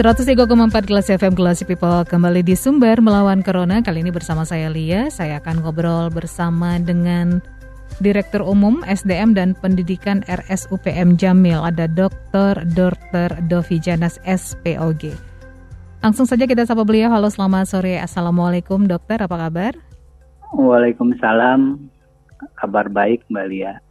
103,4 kelas FM Kelas People kembali di Sumber melawan Corona. Kali ini bersama saya Lia. Saya akan ngobrol bersama dengan Direktur Umum SDM dan Pendidikan RSUPM Jamil. Ada Dr. Dr. Dovi Janas SPOG. Langsung saja kita sapa beliau. Halo selamat sore. Assalamualaikum dokter. Apa kabar? Waalaikumsalam. Kabar baik Mbak Lia.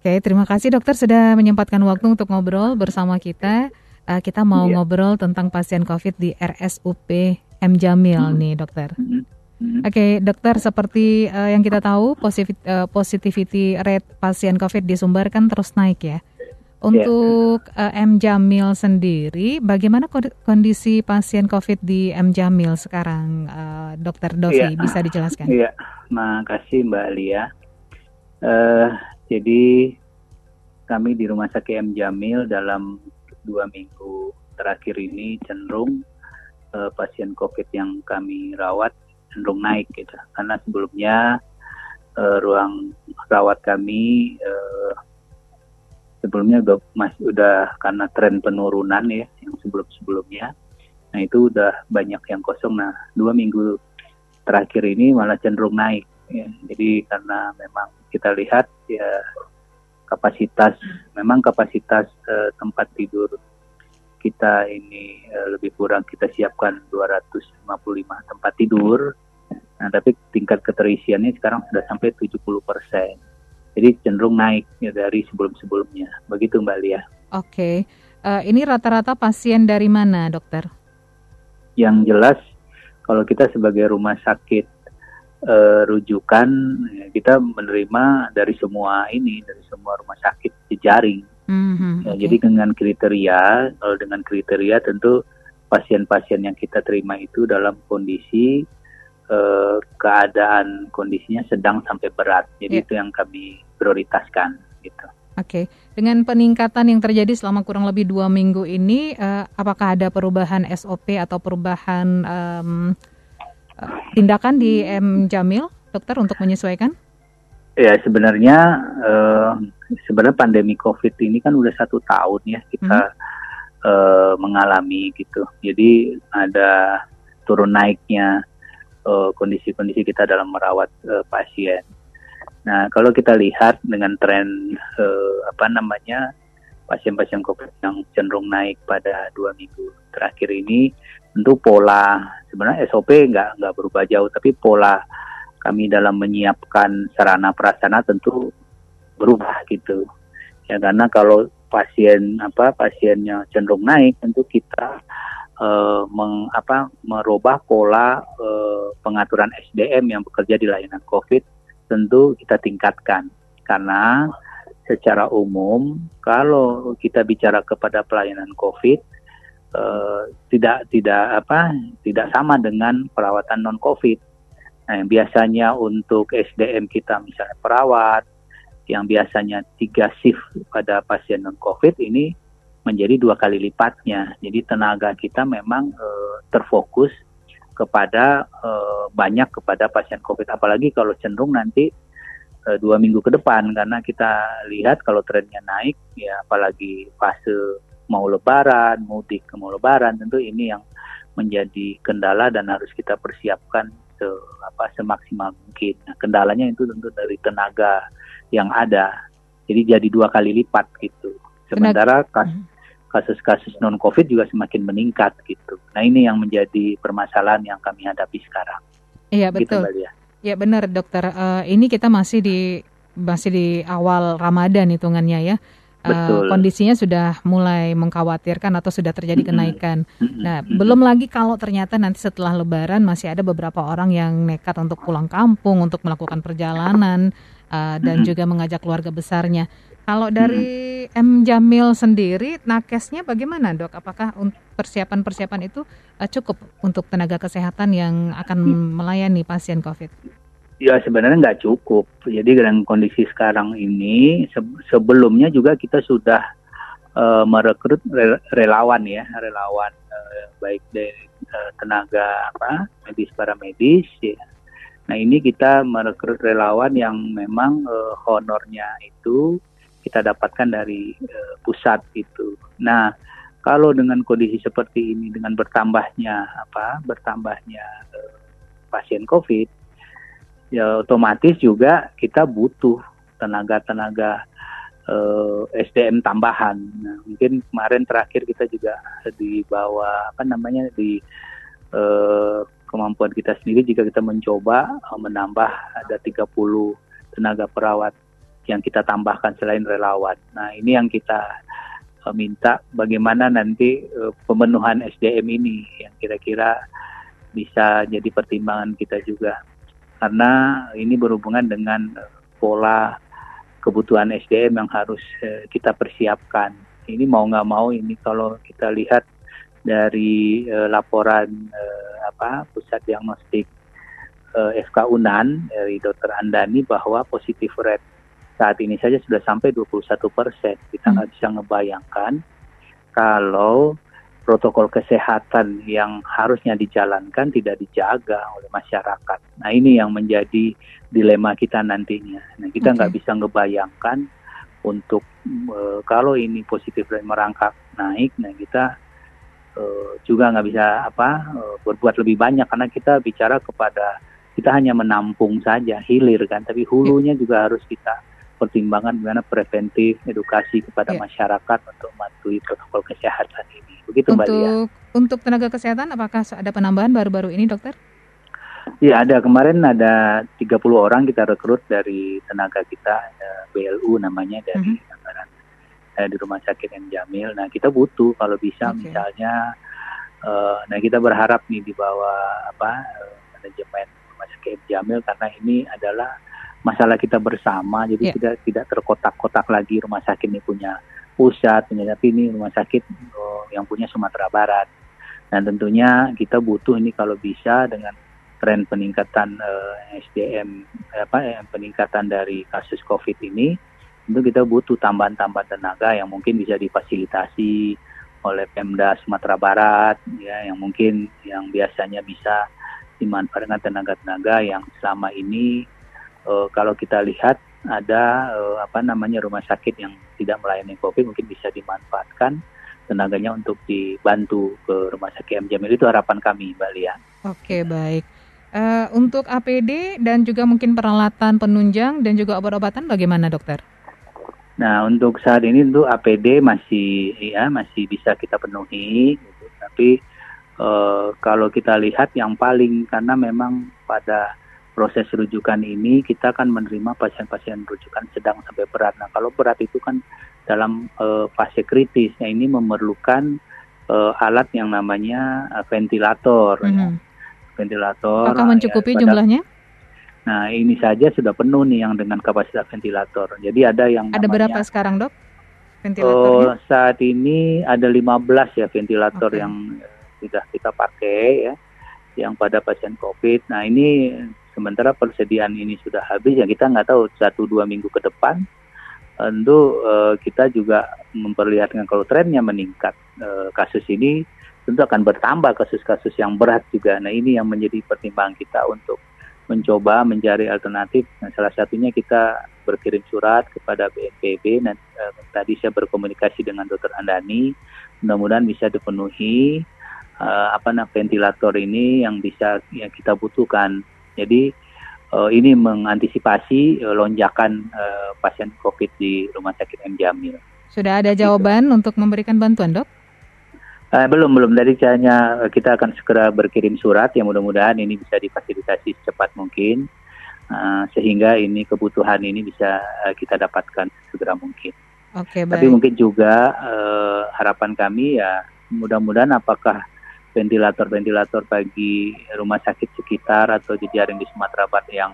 Oke, terima kasih dokter sudah menyempatkan waktu untuk ngobrol bersama kita uh, kita mau yeah. ngobrol tentang pasien COVID di RSUP M Jamil hmm. nih dokter. Hmm. Hmm. Oke okay, dokter seperti uh, yang kita tahu positif, uh, positivity rate pasien COVID di Sumber kan terus naik ya. Untuk yeah. uh, M Jamil sendiri, bagaimana kondisi pasien COVID di M Jamil sekarang, uh, Dokter Dovi yeah. bisa dijelaskan? Iya, yeah. makasih Mbak Lia. Uh, jadi kami di Rumah Sakit M Jamil dalam dua minggu terakhir ini cenderung uh, pasien COVID yang kami rawat cenderung naik gitu. Karena sebelumnya uh, ruang rawat kami uh, sebelumnya udah masih udah karena tren penurunan ya yang sebelum-sebelumnya. Nah itu udah banyak yang kosong. Nah dua minggu terakhir ini malah cenderung naik. Ya. Jadi karena memang kita lihat ya kapasitas memang kapasitas uh, tempat tidur kita ini uh, lebih kurang kita siapkan 255 tempat tidur. Nah, tapi tingkat keterisiannya sekarang sudah sampai 70 persen. Jadi cenderung naik ya, dari sebelum-sebelumnya. Begitu Mbak Lia. Oke, uh, ini rata-rata pasien dari mana dokter? Yang jelas kalau kita sebagai rumah sakit uh, rujukan ya, kita menerima dari semua ini dari semua rumah sakit jejaring. Mm-hmm, ya, okay. Jadi dengan kriteria kalau dengan kriteria tentu pasien-pasien yang kita terima itu dalam kondisi uh, keadaan kondisinya sedang sampai berat. Jadi yeah. itu yang kami prioritaskan gitu. Oke, okay. dengan peningkatan yang terjadi selama kurang lebih dua minggu ini, uh, apakah ada perubahan SOP atau perubahan um, tindakan di M Jamil, dokter untuk menyesuaikan? Ya sebenarnya uh, sebenarnya pandemi COVID ini kan udah satu tahun ya kita hmm. uh, mengalami gitu. Jadi ada turun naiknya kondisi kondisi-kondisi kita dalam merawat uh, pasien. Nah kalau kita lihat dengan tren uh, apa namanya pasien-pasien COVID yang cenderung naik pada dua minggu terakhir ini, tentu pola sebenarnya SOP nggak nggak berubah jauh, tapi pola kami dalam menyiapkan sarana prasarana tentu berubah gitu. Ya karena kalau pasien apa pasiennya cenderung naik, tentu kita uh, meng, apa, merubah pola uh, pengaturan SDM yang bekerja di layanan COVID tentu kita tingkatkan karena secara umum kalau kita bicara kepada pelayanan COVID uh, tidak tidak apa tidak sama dengan perawatan non COVID. Nah, yang biasanya untuk SDM kita misalnya perawat yang biasanya tiga shift pada pasien non COVID ini menjadi dua kali lipatnya. Jadi tenaga kita memang uh, terfokus kepada uh, banyak kepada pasien COVID. Apalagi kalau cenderung nanti dua minggu ke depan karena kita lihat kalau trennya naik ya apalagi fase mau lebaran mudik ke mau lebaran tentu ini yang menjadi kendala dan harus kita persiapkan se apa semaksimal mungkin. Nah, kendalanya itu tentu dari tenaga yang ada. Jadi jadi dua kali lipat gitu. Sementara hmm. kasus-kasus non COVID juga semakin meningkat gitu. Nah ini yang menjadi permasalahan yang kami hadapi sekarang. Iya gitu, betul. Gitu, Ya benar dokter. Uh, ini kita masih di masih di awal Ramadan hitungannya ya. Uh, kondisinya sudah mulai mengkhawatirkan atau sudah terjadi kenaikan. Nah, belum lagi kalau ternyata nanti setelah Lebaran masih ada beberapa orang yang nekat untuk pulang kampung untuk melakukan perjalanan. uh, dan juga mengajak keluarga besarnya. Kalau dari M Jamil sendiri, nakesnya bagaimana dok? Apakah persiapan-persiapan itu uh, cukup untuk tenaga kesehatan yang akan melayani pasien COVID? Ya sebenarnya nggak cukup. Jadi dengan kondisi sekarang ini, se sebelumnya juga kita sudah uh, merekrut relawan ya, relawan uh, baik dari uh, tenaga apa medis para medis ya. Nah ini kita merekrut relawan yang memang uh, honornya itu kita dapatkan dari uh, pusat itu. Nah kalau dengan kondisi seperti ini dengan bertambahnya apa bertambahnya uh, pasien COVID ya otomatis juga kita butuh tenaga-tenaga eh, SDM tambahan. Nah, mungkin kemarin terakhir kita juga di bawah apa namanya di uh, kemampuan kita sendiri jika kita mencoba uh, menambah ada 30 tenaga perawat yang kita tambahkan selain relawan. Nah, ini yang kita uh, minta bagaimana nanti uh, pemenuhan SDM ini yang kira-kira bisa jadi pertimbangan kita juga karena ini berhubungan dengan pola kebutuhan SDM yang harus eh, kita persiapkan. Ini mau nggak mau ini kalau kita lihat dari uh, laporan uh, apa pusat diagnostik uh, FK Unan dari Dr. Andani bahwa positif rate saat ini saja sudah sampai 21 persen. Kita hmm. nggak hmm. bisa ngebayangkan kalau protokol kesehatan yang harusnya dijalankan tidak dijaga oleh masyarakat. Nah ini yang menjadi dilema kita nantinya. Nah kita nggak okay. bisa ngebayangkan untuk uh, kalau ini positif dan merangkak naik, nah kita uh, juga nggak bisa apa uh, berbuat lebih banyak karena kita bicara kepada kita hanya menampung saja hilir kan, tapi hulunya juga harus kita pertimbangan bagaimana preventif edukasi kepada yeah. masyarakat untuk mematuhi protokol kesehatan ini. Begitu Mbak Lia. Untuk tenaga kesehatan apakah ada penambahan baru-baru ini dokter? Iya ada kemarin ada 30 orang kita rekrut dari tenaga kita eh, BLU namanya dari mm -hmm. di rumah sakit M Jamil. Nah kita butuh kalau bisa okay. misalnya, uh, nah kita berharap nih di bawah apa uh, manajemen rumah sakit M Jamil karena ini adalah masalah kita bersama jadi yeah. tidak tidak terkotak-kotak lagi rumah sakit ini punya pusat, tapi ini rumah sakit oh, yang punya Sumatera Barat. Dan tentunya kita butuh ini kalau bisa dengan tren peningkatan eh, SDM apa ya, peningkatan dari kasus COVID ini, tentu kita butuh tambahan-tambahan tenaga yang mungkin bisa difasilitasi oleh Pemda Sumatera Barat, ya yang mungkin yang biasanya bisa dimanfaatkan tenaga-tenaga yang selama ini uh, kalau kita lihat ada uh, apa namanya rumah sakit yang tidak melayani COVID mungkin bisa dimanfaatkan tenaganya untuk dibantu ke rumah sakit M Jamil itu harapan kami Mbak Lia. Oke baik. Uh, untuk APD dan juga mungkin peralatan penunjang dan juga obat-obatan bagaimana dokter? Nah untuk saat ini untuk APD masih ya masih bisa kita penuhi, gitu. tapi uh, kalau kita lihat yang paling karena memang pada proses rujukan ini kita akan menerima pasien-pasien rujukan sedang sampai berat. Nah, kalau berat itu kan dalam uh, fase kritis, nah ini memerlukan uh, alat yang namanya uh, ventilator. Mm -hmm. ya. Ventilator. Apakah mencukupi ya, jumlahnya? Nah, ini saja sudah penuh nih yang dengan kapasitas ventilator. Jadi ada yang Ada namanya, berapa sekarang, Dok? Ventilatornya? Oh, saat ini ada 15 ya ventilator okay. yang sudah kita pakai ya yang pada pasien COVID. Nah ini sementara persediaan ini sudah habis ya kita nggak tahu satu dua minggu ke depan tentu uh, kita juga memperlihatkan kalau trennya meningkat uh, kasus ini tentu akan bertambah kasus-kasus yang berat juga. Nah ini yang menjadi pertimbangan kita untuk mencoba mencari alternatif. Nah, salah satunya kita berkirim surat kepada BNPB. Dan uh, tadi saya berkomunikasi dengan Dr. Andani. Mudah-mudahan bisa dipenuhi uh, apa nah ventilator ini yang bisa yang kita butuhkan. Jadi uh, ini mengantisipasi uh, lonjakan uh, pasien COVID di Rumah Sakit M Jamil. Sudah ada jawaban gitu. untuk memberikan bantuan, dok? Uh, belum, belum. Dari hanya kita akan segera berkirim surat yang mudah-mudahan ini bisa difasilitasi secepat mungkin uh, sehingga ini kebutuhan ini bisa uh, kita dapatkan segera mungkin. Oke, okay, baik. Tapi mungkin juga uh, harapan kami ya mudah-mudahan apakah ventilator-ventilator bagi rumah sakit sekitar atau jejaring di Sumatera Barat yang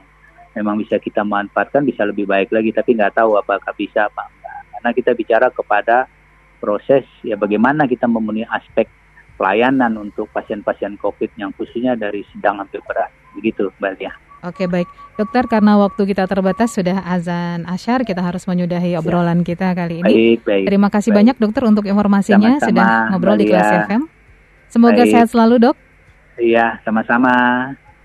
memang bisa kita manfaatkan bisa lebih baik lagi tapi nggak tahu apakah bisa apa enggak karena kita bicara kepada proses ya bagaimana kita memenuhi aspek pelayanan untuk pasien-pasien COVID yang khususnya dari sedang sampai berat begitu Mbak Lia. Oke baik dokter karena waktu kita terbatas sudah azan asyar kita harus menyudahi obrolan kita kali ini. Baik, baik. Terima kasih baik. banyak dokter untuk informasinya Sama-sama, sudah ngobrol di Mbak kelas Lia. FM. Semoga Baik. sehat selalu dok. Iya sama-sama.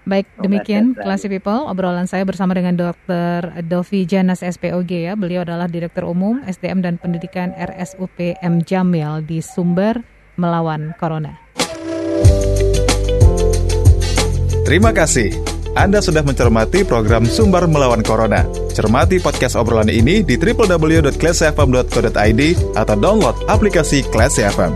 Baik, Semoga demikian Classy People obrolan saya bersama dengan Dr. Dovi Janas SPOG ya. Beliau adalah Direktur Umum SDM dan Pendidikan RSUP M Jamil di Sumber melawan Corona. Terima kasih. Anda sudah mencermati program Sumber Melawan Corona. Cermati podcast obrolan ini di www.classfm.co.id atau download aplikasi Classy FM.